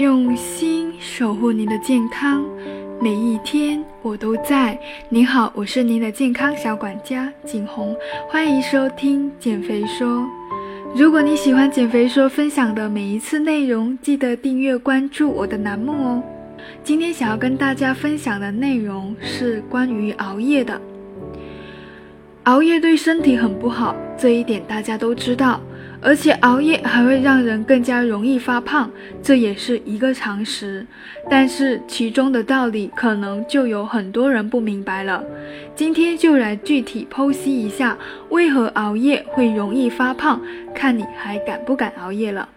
用心守护您的健康，每一天我都在。您好，我是您的健康小管家景红，欢迎收听减肥说。如果你喜欢减肥说分享的每一次内容，记得订阅关注我的栏目哦。今天想要跟大家分享的内容是关于熬夜的。熬夜对身体很不好，这一点大家都知道。而且熬夜还会让人更加容易发胖，这也是一个常识。但是其中的道理可能就有很多人不明白了。今天就来具体剖析一下，为何熬夜会容易发胖，看你还敢不敢熬夜了。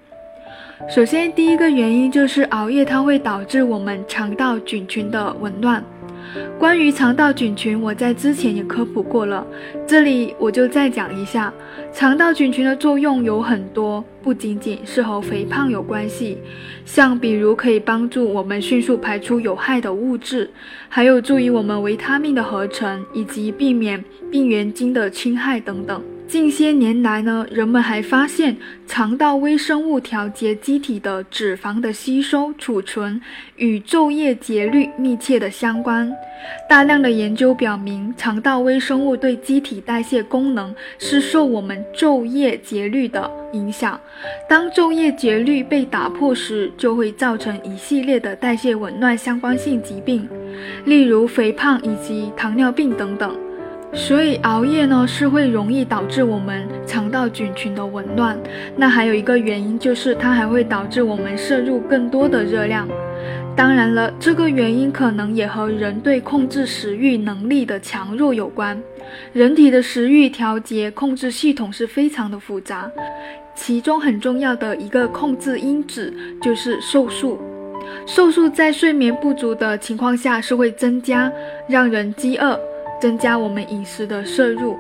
首先，第一个原因就是熬夜它会导致我们肠道菌群的紊乱。关于肠道菌群，我在之前也科普过了，这里我就再讲一下。肠道菌群的作用有很多，不仅仅是和肥胖有关系，像比如可以帮助我们迅速排出有害的物质，还有助于我们维他命的合成，以及避免病原菌的侵害等等。近些年来呢，人们还发现肠道微生物调节机体的脂肪的吸收、储存与昼夜节律密切的相关。大量的研究表明，肠道微生物对机体代谢功能是受我们昼夜节律的影响。当昼夜节律被打破时，就会造成一系列的代谢紊乱相关性疾病，例如肥胖以及糖尿病等等。所以熬夜呢是会容易导致我们肠道菌群的紊乱。那还有一个原因就是它还会导致我们摄入更多的热量。当然了，这个原因可能也和人对控制食欲能力的强弱有关。人体的食欲调节控制系统是非常的复杂，其中很重要的一个控制因子就是瘦素。瘦素在睡眠不足的情况下是会增加，让人饥饿。增加我们饮食的摄入。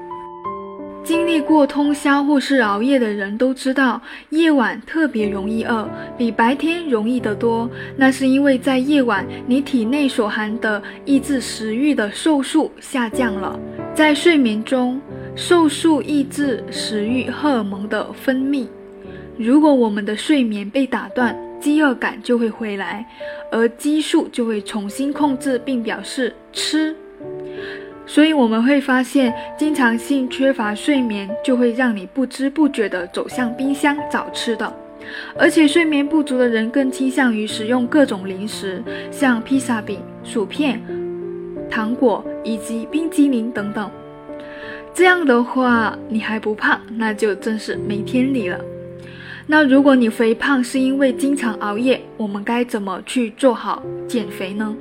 经历过通宵或是熬夜的人都知道，夜晚特别容易饿，比白天容易得多。那是因为在夜晚，你体内所含的抑制食欲的瘦素下降了。在睡眠中，瘦素抑制食欲荷尔蒙的分泌。如果我们的睡眠被打断，饥饿感就会回来，而激素就会重新控制并表示吃。所以我们会发现，经常性缺乏睡眠就会让你不知不觉地走向冰箱找吃的，而且睡眠不足的人更倾向于使用各种零食，像披萨饼、薯片、糖果以及冰激凌等等。这样的话，你还不胖，那就真是没天理了。那如果你肥胖是因为经常熬夜，我们该怎么去做好减肥呢？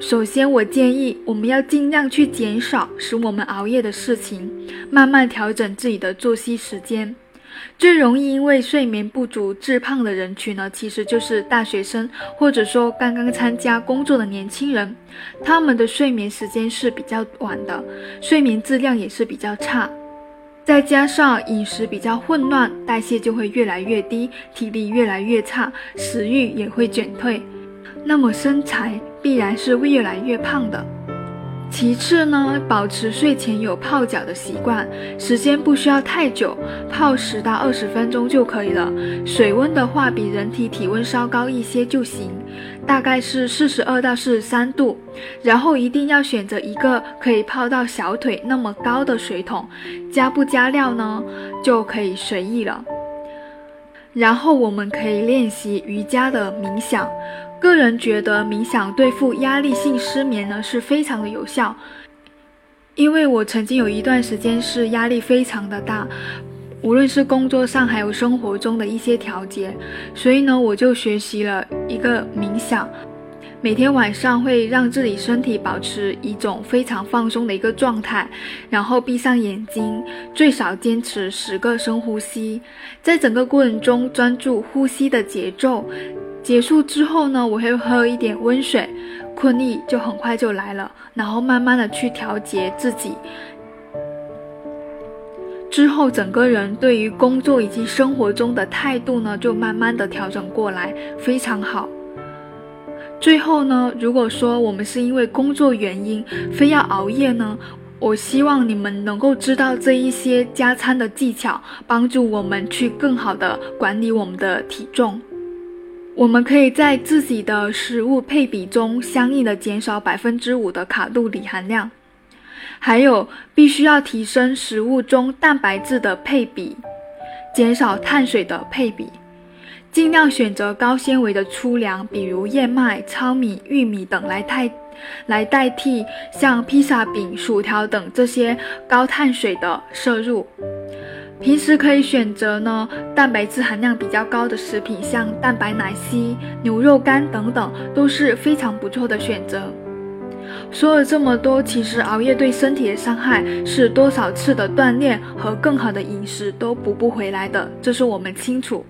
首先，我建议我们要尽量去减少使我们熬夜的事情，慢慢调整自己的作息时间。最容易因为睡眠不足致胖的人群呢，其实就是大学生，或者说刚刚参加工作的年轻人。他们的睡眠时间是比较晚的，睡眠质量也是比较差，再加上饮食比较混乱，代谢就会越来越低，体力越来越差，食欲也会减退。那么身材必然是会越来越胖的。其次呢，保持睡前有泡脚的习惯，时间不需要太久，泡十到二十分钟就可以了。水温的话，比人体体温稍高一些就行，大概是四十二到四十三度。然后一定要选择一个可以泡到小腿那么高的水桶，加不加料呢，就可以随意了。然后我们可以练习瑜伽的冥想。个人觉得冥想对付压力性失眠呢是非常的有效，因为我曾经有一段时间是压力非常的大，无论是工作上还有生活中的一些调节，所以呢我就学习了一个冥想，每天晚上会让自己身体保持一种非常放松的一个状态，然后闭上眼睛，最少坚持十个深呼吸，在整个过程中专注呼吸的节奏。结束之后呢，我会喝一点温水，困意就很快就来了。然后慢慢的去调节自己，之后整个人对于工作以及生活中的态度呢，就慢慢的调整过来，非常好。最后呢，如果说我们是因为工作原因非要熬夜呢，我希望你们能够知道这一些加餐的技巧，帮助我们去更好的管理我们的体重。我们可以在自己的食物配比中相应的减少百分之五的卡路里含量。还有，必须要提升食物中蛋白质的配比，减少碳水的配比，尽量选择高纤维的粗粮，比如燕麦、糙米、玉米等来代来代替像披萨饼、薯条等这些高碳水的摄入。平时可以选择呢蛋白质含量比较高的食品，像蛋白奶昔、牛肉干等等，都是非常不错的选择。说了这么多，其实熬夜对身体的伤害是多少次的锻炼和更好的饮食都补不回来的，这是我们清楚。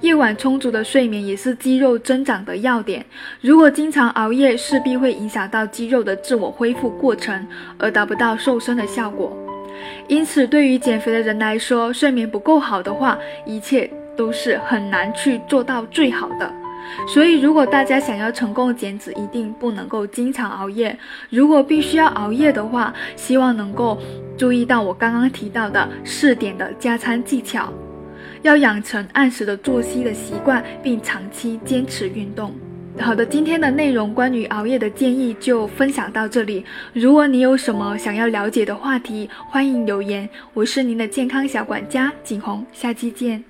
夜晚充足的睡眠也是肌肉增长的要点。如果经常熬夜，势必会影响到肌肉的自我恢复过程，而达不到瘦身的效果。因此，对于减肥的人来说，睡眠不够好的话，一切都是很难去做到最好的。所以，如果大家想要成功减脂，一定不能够经常熬夜。如果必须要熬夜的话，希望能够注意到我刚刚提到的四点的加餐技巧，要养成按时的作息的习惯，并长期坚持运动。好的，今天的内容关于熬夜的建议就分享到这里。如果你有什么想要了解的话题，欢迎留言。我是您的健康小管家景红，下期见。